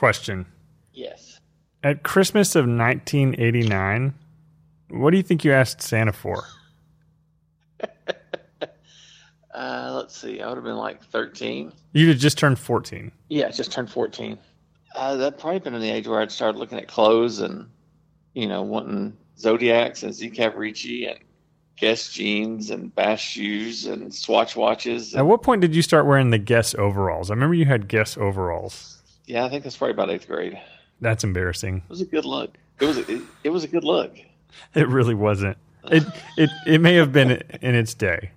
Question. Yes. At Christmas of 1989, what do you think you asked Santa for? Uh, let's see. I would have been like 13. You'd have just turned 14. Yeah, I just turned 14. Uh, that'd probably been in the age where I'd started looking at clothes and, you know, wanting Zodiacs and Z Cavaricci and Guess jeans and Bass shoes and Swatch watches. At what point did you start wearing the Guess overalls? I remember you had Guess overalls. Yeah, I think that's probably about eighth grade. That's embarrassing. It was a good look. It was a, it, it was a good look. It really wasn't. It it it may have been in its day.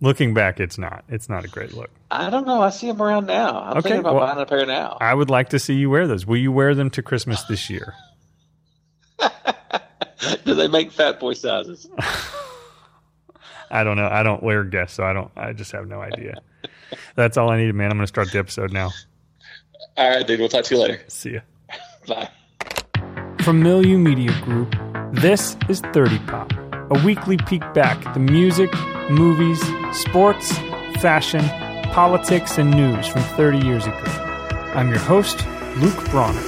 Looking back, it's not. It's not a great look. I don't know. I see them around now. I'm Okay, thinking about well- buying a pair now. I would like to see you wear those. Will you wear them to Christmas this year? Do they make fat boy sizes? I don't know. I don't wear Guess, so I don't. I just have no idea. That's all I needed, man. I'm going to start the episode now. All right, dude. We'll talk to you later. See ya. Bye. From Milieu Media Group, this is 30 Pop, a weekly peek back at the music, movies, sports, fashion, politics, and news from 30 years ago. I'm your host, Luke Bronner.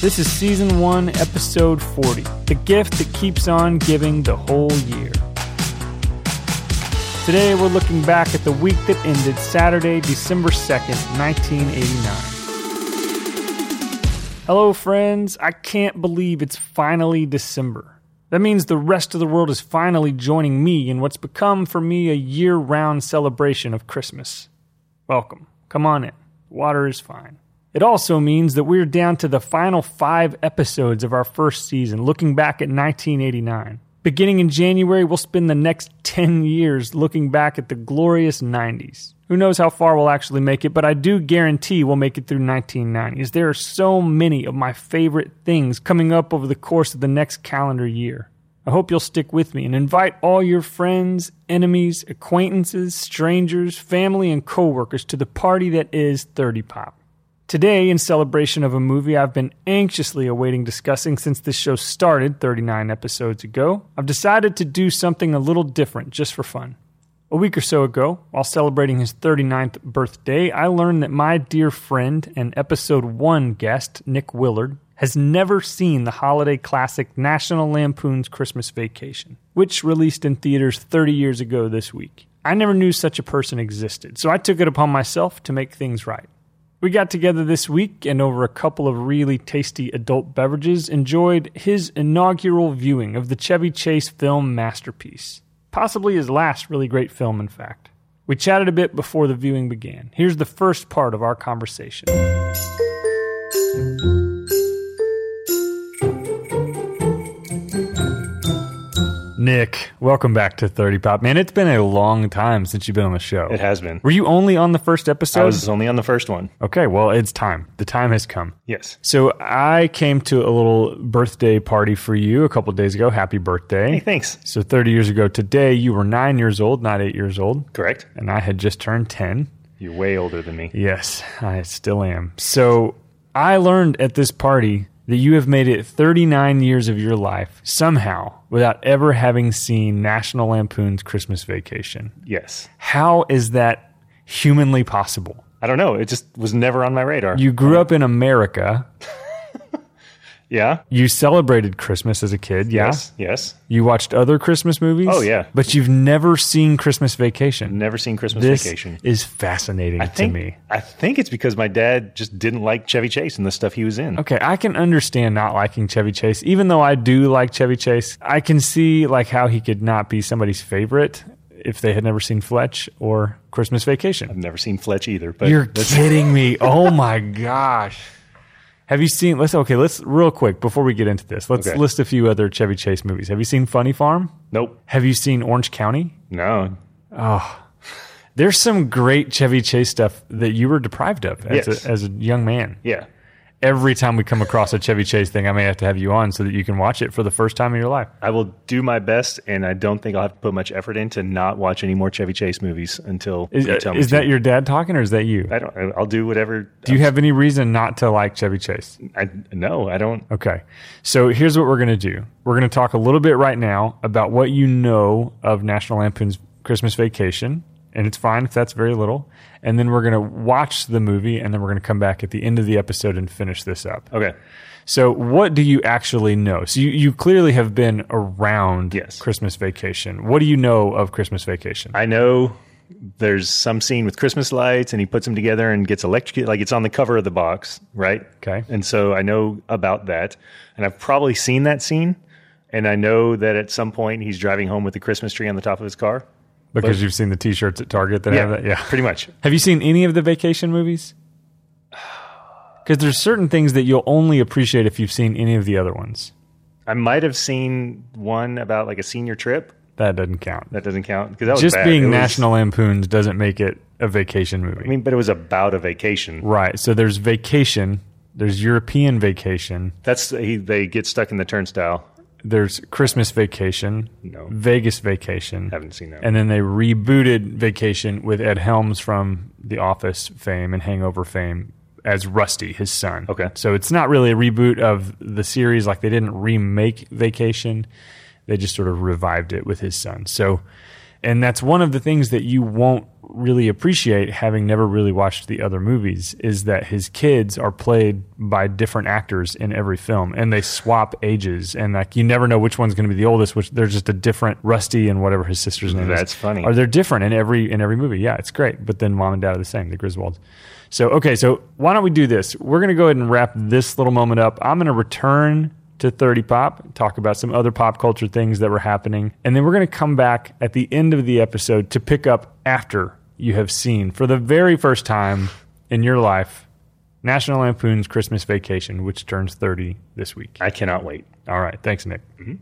This is Season 1, Episode 40, the gift that keeps on giving the whole year. Today, we're looking back at the week that ended Saturday, December 2nd, 1989. Hello, friends. I can't believe it's finally December. That means the rest of the world is finally joining me in what's become for me a year round celebration of Christmas. Welcome. Come on in. Water is fine. It also means that we're down to the final five episodes of our first season, looking back at 1989. Beginning in January, we'll spend the next 10 years looking back at the glorious 90s. Who knows how far we'll actually make it, but I do guarantee we'll make it through 1990s. There are so many of my favorite things coming up over the course of the next calendar year. I hope you'll stick with me and invite all your friends, enemies, acquaintances, strangers, family, and coworkers to the party that is 30 Pop. Today, in celebration of a movie I've been anxiously awaiting discussing since this show started 39 episodes ago, I've decided to do something a little different just for fun. A week or so ago, while celebrating his 39th birthday, I learned that my dear friend and episode 1 guest, Nick Willard, has never seen the holiday classic National Lampoon's Christmas Vacation, which released in theaters 30 years ago this week. I never knew such a person existed, so I took it upon myself to make things right. We got together this week and over a couple of really tasty adult beverages enjoyed his inaugural viewing of the Chevy Chase film masterpiece. Possibly his last really great film, in fact. We chatted a bit before the viewing began. Here's the first part of our conversation. Nick, welcome back to 30 Pop. Man, it's been a long time since you've been on the show. It has been. Were you only on the first episode? I was only on the first one. Okay, well, it's time. The time has come. Yes. So I came to a little birthday party for you a couple days ago. Happy birthday. Hey, thanks. So 30 years ago today, you were nine years old, not eight years old, Correct. and I had just turned 10. You're way older than me. Yes, I still am. So I learned at this party that you have made it 39 years of your life somehow without ever having seen National Lampoon's Christmas Vacation. Yes. How is that humanly possible? I don't know. It just was never on my radar. You grew up in America. yeah. You celebrated Christmas as a kid, yeah? Yes. Yes. You watched other Christmas movies? Oh, yeah. But you've never seen Christmas Vacation. Never seen Christmas this Vacation. is fascinating I think, to me. I think it's because my dad just didn't like Chevy Chase and the stuff he was in. Okay, I can understand not liking Chevy Chase. Even though I do like Chevy Chase, I can see like how he could not be somebody's favorite if they had never seen Fletch or Christmas Vacation. I've never seen Fletch either. But You're kidding me. Oh my gosh. Have you seen let's okay, let's real quick before we get into this. Let's Okay. list a few other Chevy Chase movies. Have you seen Funny Farm? nope. Have you seen Orange County? No. Oh, there's some great Chevy Chase stuff that you were deprived of as, Yes. a, as a young man. Yeah. Every time we come across a Chevy Chase thing, I may have to have you on so that you can watch it for the first time in your life. I will do my best, and I don't think I'll have to put much effort into not watch any more Chevy Chase movies until Is, you tell me is to. that your dad talking, or is that you? I don't. I'll do whatever. Do you have any reason not to like Chevy Chase? I no. I don't. Okay. So here's what we're going to do. We're going to talk a little bit right now about what you know of National Lampoon's Christmas Vacation. And it's fine if that's very little. And then we're going to watch the movie and then we're going to come back at the end of the episode and finish this up. Okay. So, what do you actually know? So, you, you clearly have been around Yes. Christmas Vacation. What do you know of Christmas Vacation? I know there's some scene with Christmas lights, and he puts them together and gets electrocuted. Like it's on the cover of the box, right? Okay. And so I know about that, and I've probably seen that scene, and I know that at some point he's driving home with the Christmas tree on the top of his car. Because you've seen the t shirts at Target that have that? Yeah. pretty much. Have you seen any of the vacation movies? Because there's certain things that you'll only appreciate if you've seen any of the other ones. I might have seen one about like a senior trip. That doesn't count. That doesn't count because that was Just bad. being It was- National Lampoons doesn't make it a vacation movie. I mean, but it was about a vacation. right. So there's vacation, there's European vacation, That's he. They get stuck in the turnstile. There's Christmas vacation, No. Vegas vacation. Haven't seen that. And then they rebooted Vacation with Ed Helms from The Office fame and Hangover fame as Rusty, his son. Okay. So it's not really a reboot of the series. Like they didn't remake Vacation, they just sort of revived it with his son. So, and that's one of the things that you won't really appreciate having never really watched the other movies is that his kids are played by different actors in every film and they swap ages and like you never know which one's going to be the oldest which they're just a different rusty and whatever his sister's name is. That's funny. or they're different in every in every movie. Yeah it's great. But then mom and dad are the same the griswolds. So okay so why don't we do this? We're going to go ahead and wrap this little moment up. I'm going to return to 30 pop talk about some other pop culture things that were happening and then we're going to come back at the end of the episode to pick up after you have seen for the very first time in your life national lampoon's christmas vacation which turns 30 this week I cannot wait. all right thanks nick mm-hmm.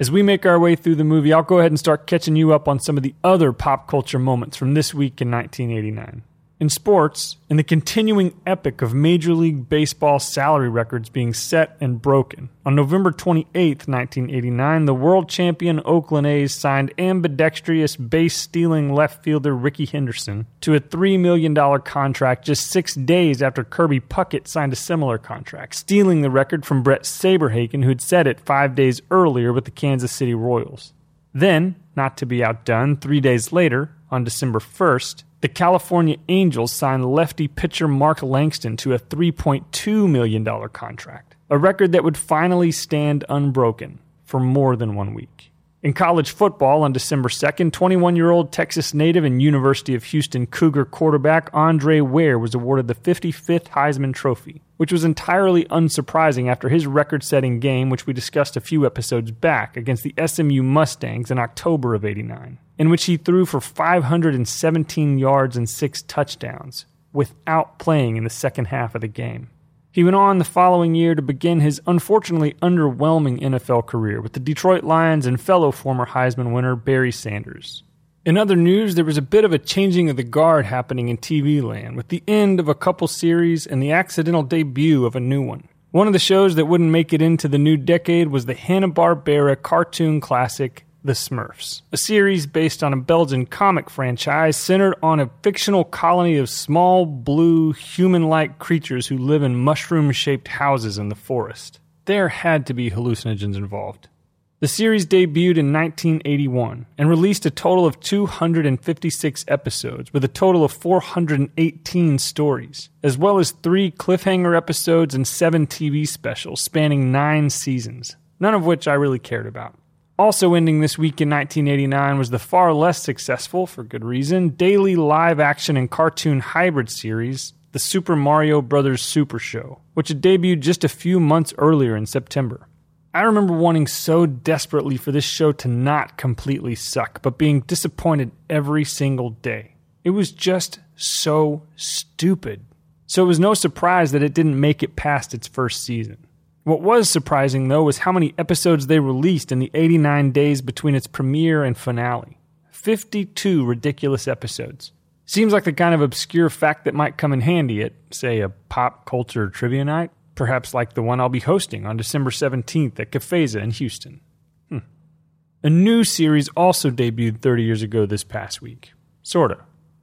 As we make our way through the movie, I'll go ahead and start catching you up on some of the other pop culture moments from this week in 1989. In sports, in the continuing epic of Major League Baseball salary records being set and broken, on November 28, 1989, the world champion Oakland A's signed ambidextrous base stealing left fielder Rickey Henderson to a $3 million contract just six days after Kirby Puckett signed a similar contract, stealing the record from Bret Saberhagen, who'd set it five days earlier with the Kansas City Royals. Then, not to be outdone, three days later, on December 1st, the California Angels signed lefty pitcher Mark Langston to a $3.2 million contract, a record that would finally stand unbroken for more than one week. In college football on December 2nd, 21 year old Texas native and University of Houston Cougar quarterback Andre Ware was awarded the 55th Heisman Trophy, which was entirely unsurprising after his record setting game, which we discussed a few episodes back, against the SMU Mustangs in October of 89, in which he threw for 517 yards and six touchdowns without playing in the second half of the game. He went on the following year to begin his unfortunately underwhelming NFL career with the Detroit Lions and fellow former Heisman winner Barry Sanders. In other news, there was a bit of a changing of the guard happening in TV land, with the end of a couple series and the accidental debut of a new one. One of the shows that wouldn't make it into the new decade was the Hanna-Barbera cartoon classic The Smurfs, a series based on a Belgian comic franchise centered on a fictional colony of small, blue, human like creatures who live in mushroom shaped houses in the forest. There had to be hallucinogens involved. The series debuted in 1981 and released a total of 256 episodes with a total of 418 stories, as well as three cliffhanger episodes and seven TV specials spanning nine seasons, none of which I really cared about. Also ending this week in 1989 was the far less successful, for good reason, daily live action and cartoon hybrid series, The Super Mario Bros. Super Show, which had debuted just a few months earlier in September. I remember wanting so desperately for this show to not completely suck, but being disappointed every single day. It was just so stupid. So it was no surprise that it didn't make it past its first season. What was surprising, though, was how many episodes they released in the 89 days between its premiere and finale 52 ridiculous episodes. Seems like the kind of obscure fact that might come in handy at, say, a pop culture trivia night, perhaps like the one I'll be hosting on December 17th at Cafesa in Houston. Hmm. A new series also debuted 30 years ago this past week. Sorta.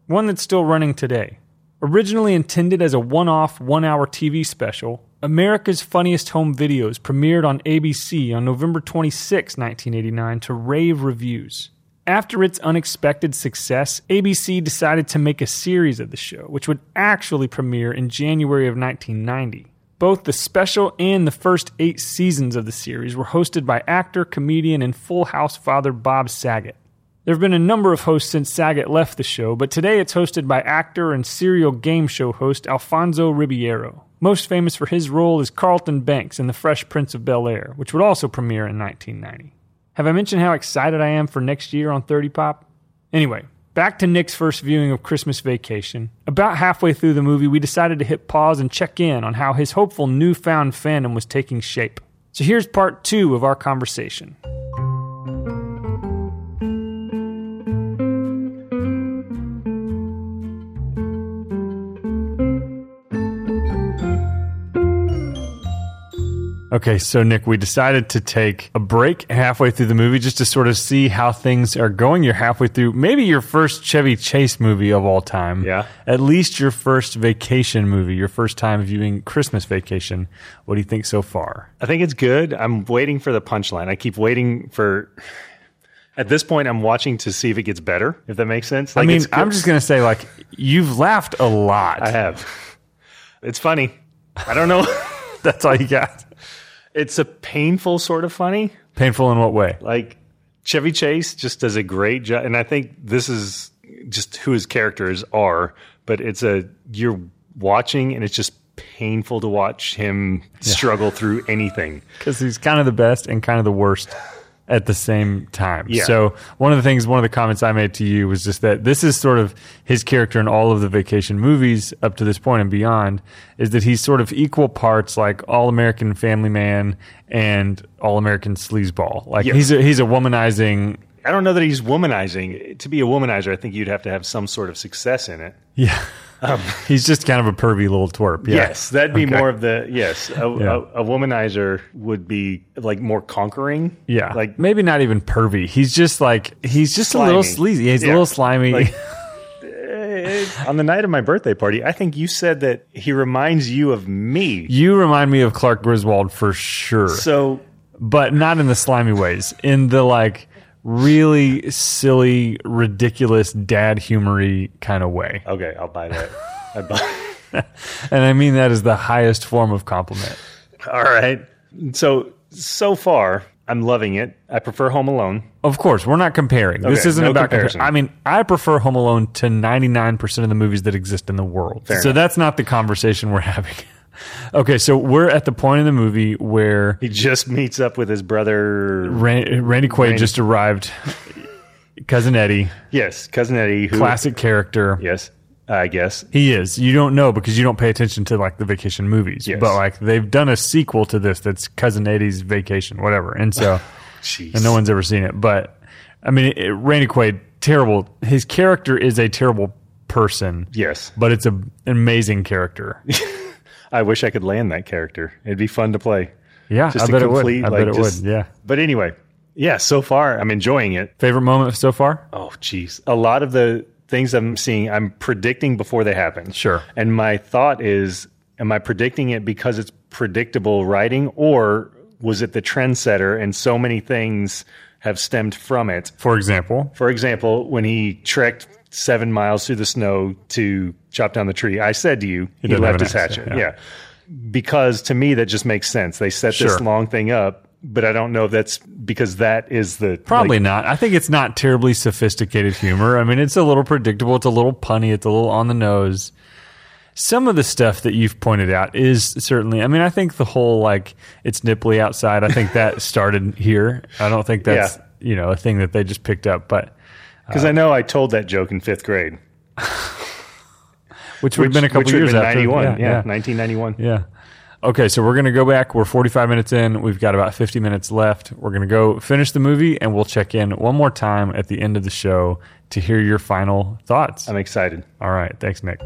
One that's still running today. Originally intended as a one off, one hour TV special, America's Funniest Home Videos premiered on ABC on November 26, 1989, to rave reviews. After its unexpected success, ABC decided to make a series of the show, which would actually premiere in January of 1990. Both the special and the first eight seasons of the series were hosted by actor, comedian, and Full House father Bob Saget. There have been a number of hosts since Saget left the show, but today it's hosted by actor and serial game show host Alfonso Ribeiro. Most famous for his role as Carlton Banks in The Fresh Prince of Bel Air, which would also premiere in 1990. Have I mentioned how excited I am for next year on 30 Pop? Anyway, back to Nick's first viewing of Christmas Vacation. About halfway through the movie, we decided to hit pause and check in on how his hopeful newfound fandom was taking shape. So here's part two of our conversation. Okay, so Nick, we decided to take a break halfway through the movie just to sort of see how things are going. You're halfway through maybe your first Chevy Chase movie of all time. Yeah. At least your first vacation movie, your first time viewing Christmas Vacation. What do you think so far? I think it's good. I'm waiting for the punchline. I keep waiting for. At this point, I'm watching to see if it gets better. If that makes sense. I mean. I'm just going to say, like, you've laughed a lot. I have. It's funny. I don't know. That's all you got. It's a painful sort of funny. Painful in what way? Like Chevy Chase just does a great job, and I think this is just who his characters are. But it's a you're watching, and it's just painful to watch him struggle through anything. because he's kind of the best and kind of the worst at the same time. Yeah. So one of the things, one of the comments I made to you was just that this is sort of his character in all of the vacation movies up to this point and beyond, is that he's sort of equal parts like all American family man and all American sleazeball. Like Yes. he's a, he's a womanizing. I don't know that he's womanizing. To be a womanizer, I think you'd have to have some sort of success in it. Yeah. Um, he's just kind of a pervy little twerp. Yeah. Yes, that'd be Okay. more of the yes. A, Yeah. a, a womanizer would be like more conquering. Yeah, like maybe not even pervy. He's just like he's just a little sleazy. He's a little slimy. Like- eh, eh, on the night of my birthday party, I think you said that he reminds you of me. you remind me of Clark Griswold for sure. So but not in the slimy ways. In the like really silly, ridiculous dad humory kind of way. okay, I'll buy that. I buy. And I mean that is the highest form of compliment. All right. So so far, I'm loving it. I prefer Home Alone. Of course, we're not comparing. this isn't no about comparison. comparison. I mean, I prefer Home Alone to 99% of the movies that exist in the world. so enough. that's not the conversation we're having. Okay, so we're at the point in the movie where He just meets up with his brother. Ran- Randy Quaid Randy- just arrived. Cousin Eddie, Yes, cousin Eddie. Who, classic character. Yes, I guess. He is. You don't know because you don't pay attention to like the vacation movies. Yes. But like they've done a sequel to this that's Cousin Eddie's Vacation, whatever. And so, and no one's ever seen it. But I mean, it, Randy Quaid, terrible. His character is a terrible person. Yes. But it's a, an amazing character. I wish I could land that character. It'd be fun to play. Yeah, Just I a bet complete, it would. I like, bet it just- would. Yeah. But anyway, yeah. So far, I'm enjoying it. Favorite moment so far? Oh, geez. A lot of the things I'm seeing, I'm predicting before they happen. Sure. And my thought is, am I predicting it because it's predictable writing, or was it the trendsetter and so many things have stemmed from it? For example, For example, when he trekked seven miles through the snow to chop down the tree, I said to you, he, doesn't left his hatchet. yeah. Yeah. Because to me, that just makes sense. They set Sure. this long thing up, but I don't know if that's because that is the. Probably like, not. I think it's not terribly sophisticated humor. I mean, it's a little predictable. It's a little punny. It's a little on the nose. Some of the stuff that you've pointed out is certainly. I mean, I think the whole like it's nipply outside. I think that started here. I don't think that's Yeah. you know a thing that they just picked up, but Because I know I told that joke in fifth grade. which would have been a couple years after. 91. Yeah, Yeah, yeah. 1991. Yeah. Okay, so we're going to go back. We're 45 minutes in. We've got about 50 minutes left. We're going to go finish the movie and we'll check in one more time at the end of the show to hear your final thoughts. I'm excited. All right. Thanks, Nick.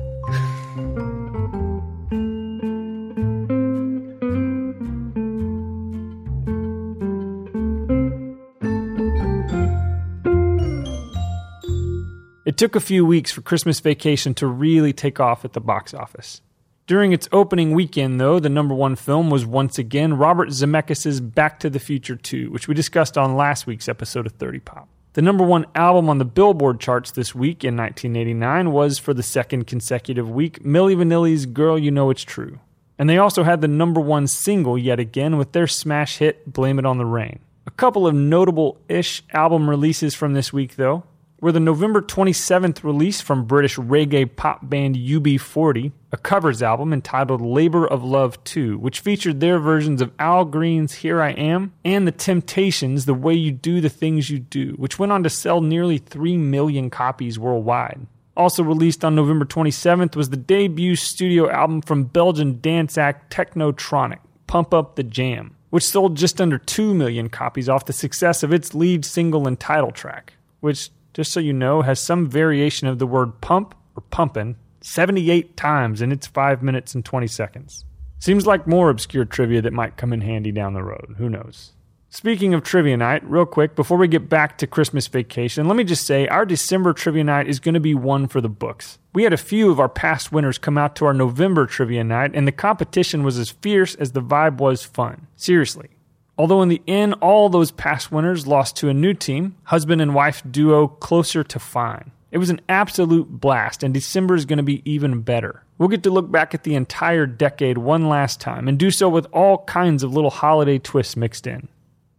It took a few weeks for Christmas Vacation to really take off at the box office. During its opening weekend, though, the number one film was once again Robert Zemeckis' Back to the Future 2, which we discussed on last week's episode of 30 Pop. The number one album on the Billboard charts this week in 1989 was, for the second consecutive week, Milli Vanilli's Girl You Know It's True. And they also had the number one single yet again with their smash hit Blame It on the Rain. A couple of notable ish album releases from this week, though were the November 27th release from British reggae pop band UB40, a covers album entitled Labor of Love 2, which featured their versions of Al Green's Here I Am and The Temptations' The Way You Do the Things You Do, which went on to sell nearly 3 million copies worldwide. Also released on November 27th was the debut studio album from Belgian dance act Technotronic, Pump Up the Jam, which sold just under 2 million copies off the success of its lead single and title track, which just so you know, has some variation of the word pump or pumpin' 78 times in its 5 minutes and 20 seconds. Seems like more obscure trivia that might come in handy down the road. Who knows? Speaking of trivia night, real quick, before we get back to Christmas vacation, let me just say our December trivia night is going to be one for the books. We had a few of our past winners come out to our November trivia night, and the competition was as fierce as the vibe was fun. Seriously, Although in the end, all those past winners lost to a new team, husband and wife duo Closer to Fine. It was an absolute blast, and December is going to be even better. We'll get to look back at the entire decade one last time and do so with all kinds of little holiday twists mixed in.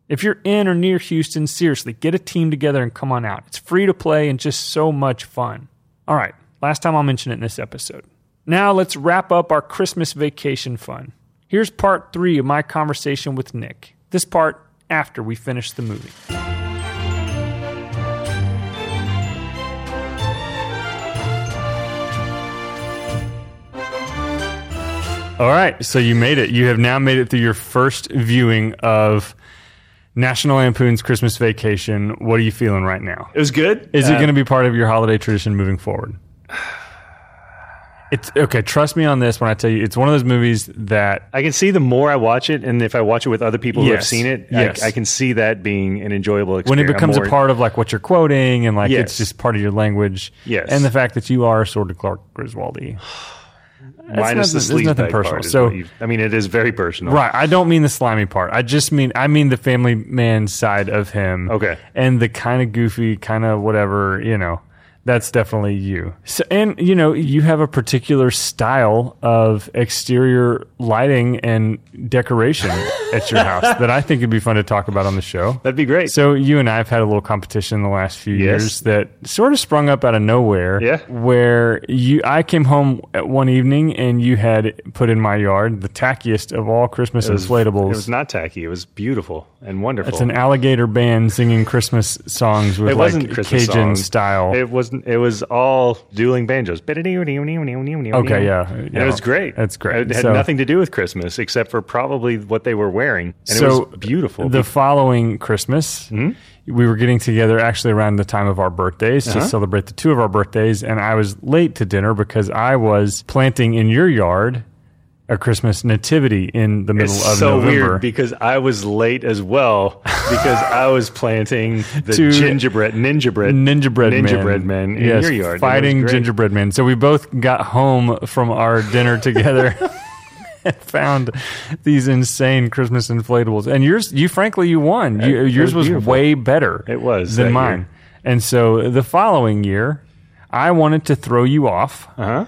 If you're in or near Houston, seriously, get a team together and come on out. It's free to play and just so much fun. All right, last time I'll mention it in this episode. Now let's wrap up our Christmas vacation fun. Here's part three of my conversation with Nick. This part after we finish the movie. All right, so you made it. You have now made it through your first viewing of National Lampoon's Christmas Vacation. What are you feeling right now? It was good. Is it Uh, going to be part of your holiday tradition moving forward? It's okay. Trust me on this when I tell you, it's one of those movies that I can see the more I watch it, and if I watch it with other people who have Yes. seen it, Yes. I, I can see that being an enjoyable experience. when it becomes a part of like what you're quoting and like Yes. it's just part of your language. Yes. And the fact that you are sort of Clark Griswoldy. minus nothing- the sleaze nothing bag personal. part. is So- what I mean, it is very personal. Right. I don't mean the slimy part. I just mean I mean the family man side of him. Okay. And the kind of goofy, kind of whatever, you know. That's definitely you. So, and you know, you have a particular style of exterior lighting and decoration at your house that I think would be fun to talk about on the show. That'd be great. So you and I have had a little competition in the last few Yes. years that sort of sprung up out of nowhere. Yeah. Where you, I came home at one evening and you had put in my yard the tackiest of all Christmas it was, inflatables. It was not tacky. It was beautiful and wonderful. it's an alligator band singing Christmas songs with it like wasn't Cajun songs. style. It wasn't. It was all dueling banjos. Okay, yeah, And it was great. That's great. It had So- nothing to do with Christmas except for probably what they were wearing, and so it was beautiful. The following Christmas, Hmm? we were getting together actually around the time of our birthdays Uh-huh. to celebrate the two of our birthdays, and I was late to dinner because I was planting in your yard a Christmas nativity in the middle it's of so November. weird because I was late as well because I was planting the To- gingerbread ninja bread Ninja bread ninja bread men in yes, your yard. Fighting gingerbread men. So we both got home from our dinner together and found these insane Christmas inflatables. And yours, you frankly, you won. You, It yours was was way better. It was than mine. year. And so the following year, I wanted to throw you off. Uh-huh.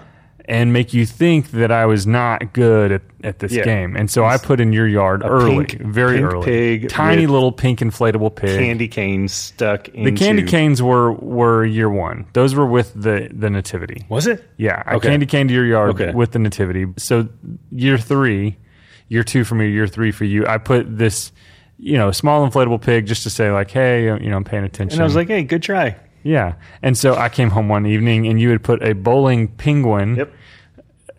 And make you think that I was not good at, at this Yeah. game, and so I put in your yard early, pink- very pink early, pig tiny little pink inflatable pig, Candy canes stuck in the candy canes were were year one. Those were with the the nativity. Was it? Yeah, I Okay. candy caned your yard Okay. with the nativity. So year three, year two for me, year three for you. I put this, you know, small inflatable pig just to say like, hey, you know, I'm paying attention. And I was like, "Hey, good try." Yeah. And so I came home one evening and you had put a bowling penguin Yep.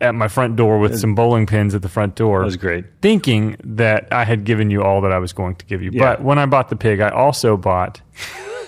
at my front door with some bowling pins at the front door. That was great. Thinking that I had given you all that I was going to give you. Yeah. But when I bought the pig, I also bought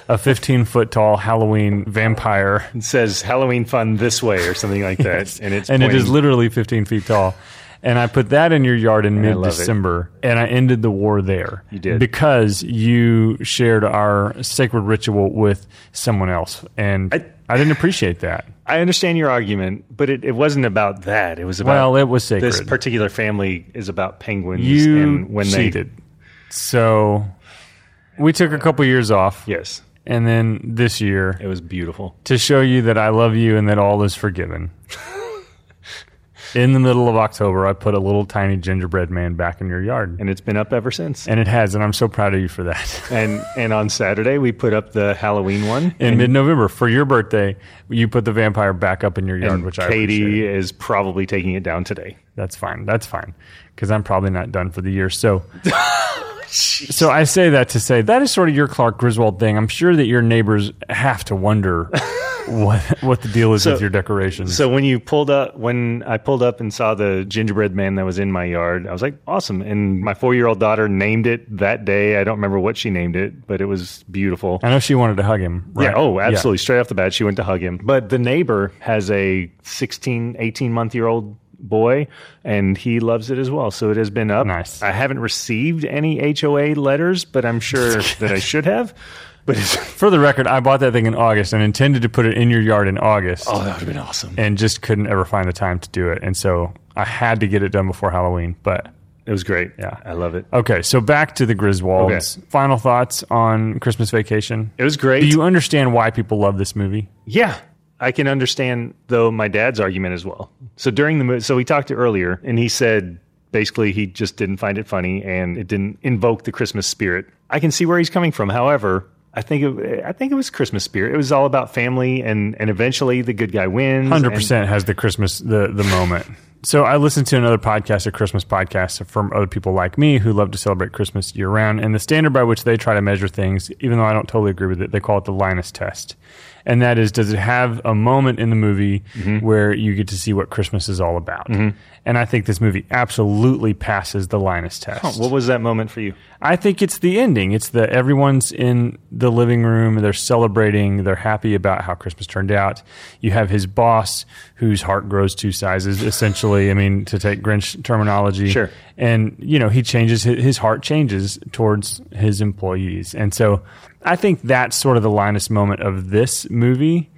a 15 foot tall Halloween vampire. It says Halloween fun this way or something like that, and it's and it is literally 15 feet tall. And I put that in your yard in mid December, and I ended the war there. You did. because you shared our sacred ritual with someone else, and I, I- didn't appreciate that. I understand your argument, but it, it wasn't about that. It was about Well, it was sacred. this particular family is about penguins you and when cheated, so we took a couple years off, yes, and then this year it was beautiful. to show you that I love you and that all is forgiven. in the middle of October, I put a little tiny gingerbread man back in your yard. And it's been up ever since. And it has, and I'm so proud of you for that. And and on Saturday we put up the Halloween one. In mid November, for your birthday, you put the vampire back up in your yard, and which I appreciate. Katie is probably taking it down today. That's fine. That's fine. Because I'm probably not done for the year. So, oh, so I say that to say that is sort of your Clark Griswold thing. I'm sure that your neighbors have to wonder what what the deal is So- with your decorations. So when you pulled up, when I pulled up and saw the gingerbread man that was in my yard, I was like, awesome. And my four year old daughter named it that day. I don't remember what she named it, but it was beautiful. I know she wanted to hug him. Right? Yeah. Oh, absolutely. Straight off the bat, she went to hug him. But the neighbor has a 16, 18 month year old boy, and he loves it as well. So it has been up. Nice. I haven't received any HOA letters, but I'm sure that I should have. But it's, For the record, I bought that thing in August and intended to put it in your yard in August, oh, that would have been awesome. and just couldn't ever find the time to do it. And so I had to get it done before Halloween. But It was great. Yeah. I love it. okay, so back to the Griswolds. Final thoughts on Christmas Vacation. It was great. Do you understand why people love this movie? Yeah, I can understand though my dad's argument as well. So during the movie, so we talked to earlier, and he said basically he just didn't find it funny and it didn't invoke the Christmas spirit. I can see where he's coming from. However, I think it, I think it was Christmas spirit. It was all about family, and and eventually the good guy wins. Hundred percent has the Christmas the the moment. So I listened to another podcast, a Christmas podcast from other people like me who love to celebrate Christmas year round. And the standard by which they try to measure things, even though I don't totally agree with it, they call it the Linus test. And that is, does it have a moment in the movie mm-hmm. where you get to see what Christmas is all about? Mm-hmm. And I think this movie absolutely passes the Linus test. What was that moment for you? I think it's the ending. It's the everyone's in the living room, they're celebrating, they're happy about how Christmas turned out. You have his boss whose heart grows two sizes, essentially. I mean, to take Grinch terminology. Sure. And, you know, he changes his, his heart changes towards his employees. And so I think that's sort of the Linus moment of this movie.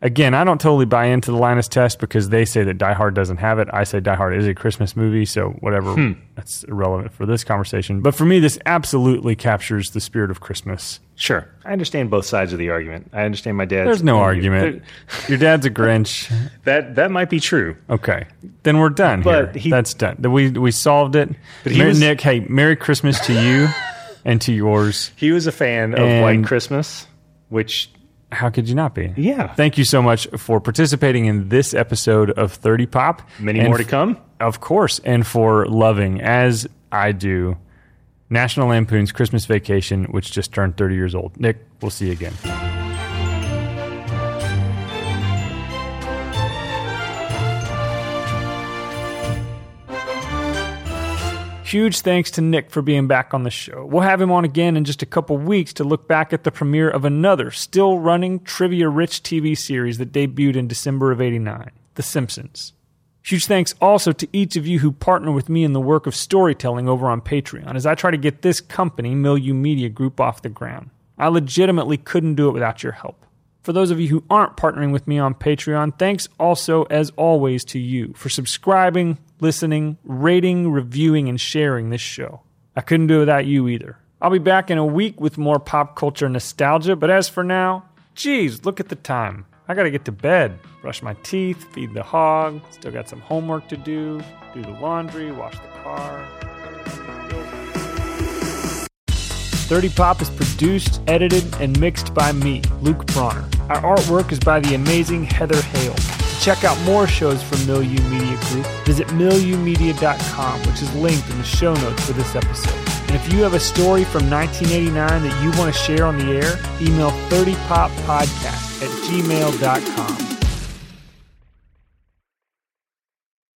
Again, I don't totally buy into the Linus test because they say that Die Hard doesn't have it. I say Die Hard is a Christmas movie, so whatever, hmm. that's irrelevant for this conversation. But for me, this absolutely captures the spirit of Christmas. Sure, I understand both sides of the argument. I understand my dad's. There's no argument. Your dad's a Grinch. That that might be true. Okay, then we're done. But here. he- that's done. We we solved it. But he Mer- was- Nick, hey, Merry Christmas to you and to yours. He was a fan of White Christmas, which How could you not be? Yeah. Thank you so much for participating in this episode of 30 Pop. many And more to come. Of course, and for loving, as I do, National Lampoon's Christmas Vacation, which just turned 30 years old. Nick, we'll see you again. Huge thanks to Nick for being back on the show. We'll have him on again in just a couple weeks to look back at the premiere of another still running trivia rich TV series that debuted in December of 89 The Simpsons. Huge thanks also to each of you who partner with me in the work of storytelling over on Patreon as I try to get this company, Milieu Media Group, off the ground. I legitimately couldn't do it without your help. For those of you who aren't partnering with me on Patreon, thanks also, as always, to you for subscribing, listening, rating, reviewing, and sharing this show. I couldn't do it without you either. I'll be back in a week with more pop culture nostalgia, but as for now, geez, look at the time. I gotta get to bed, brush my teeth, feed the hog, still got some homework to do, do the laundry, wash the car. 30 Pop is produced, edited, and mixed by me, Luke Bronner. Our artwork is by the amazing Heather Hale. To check out more shows from Milieu Media Group, visit milieumedia.com, which is linked in the show notes for this episode. And if you have a story from 1989 that you want to share on the air, email 30poppodcast at gmail.com.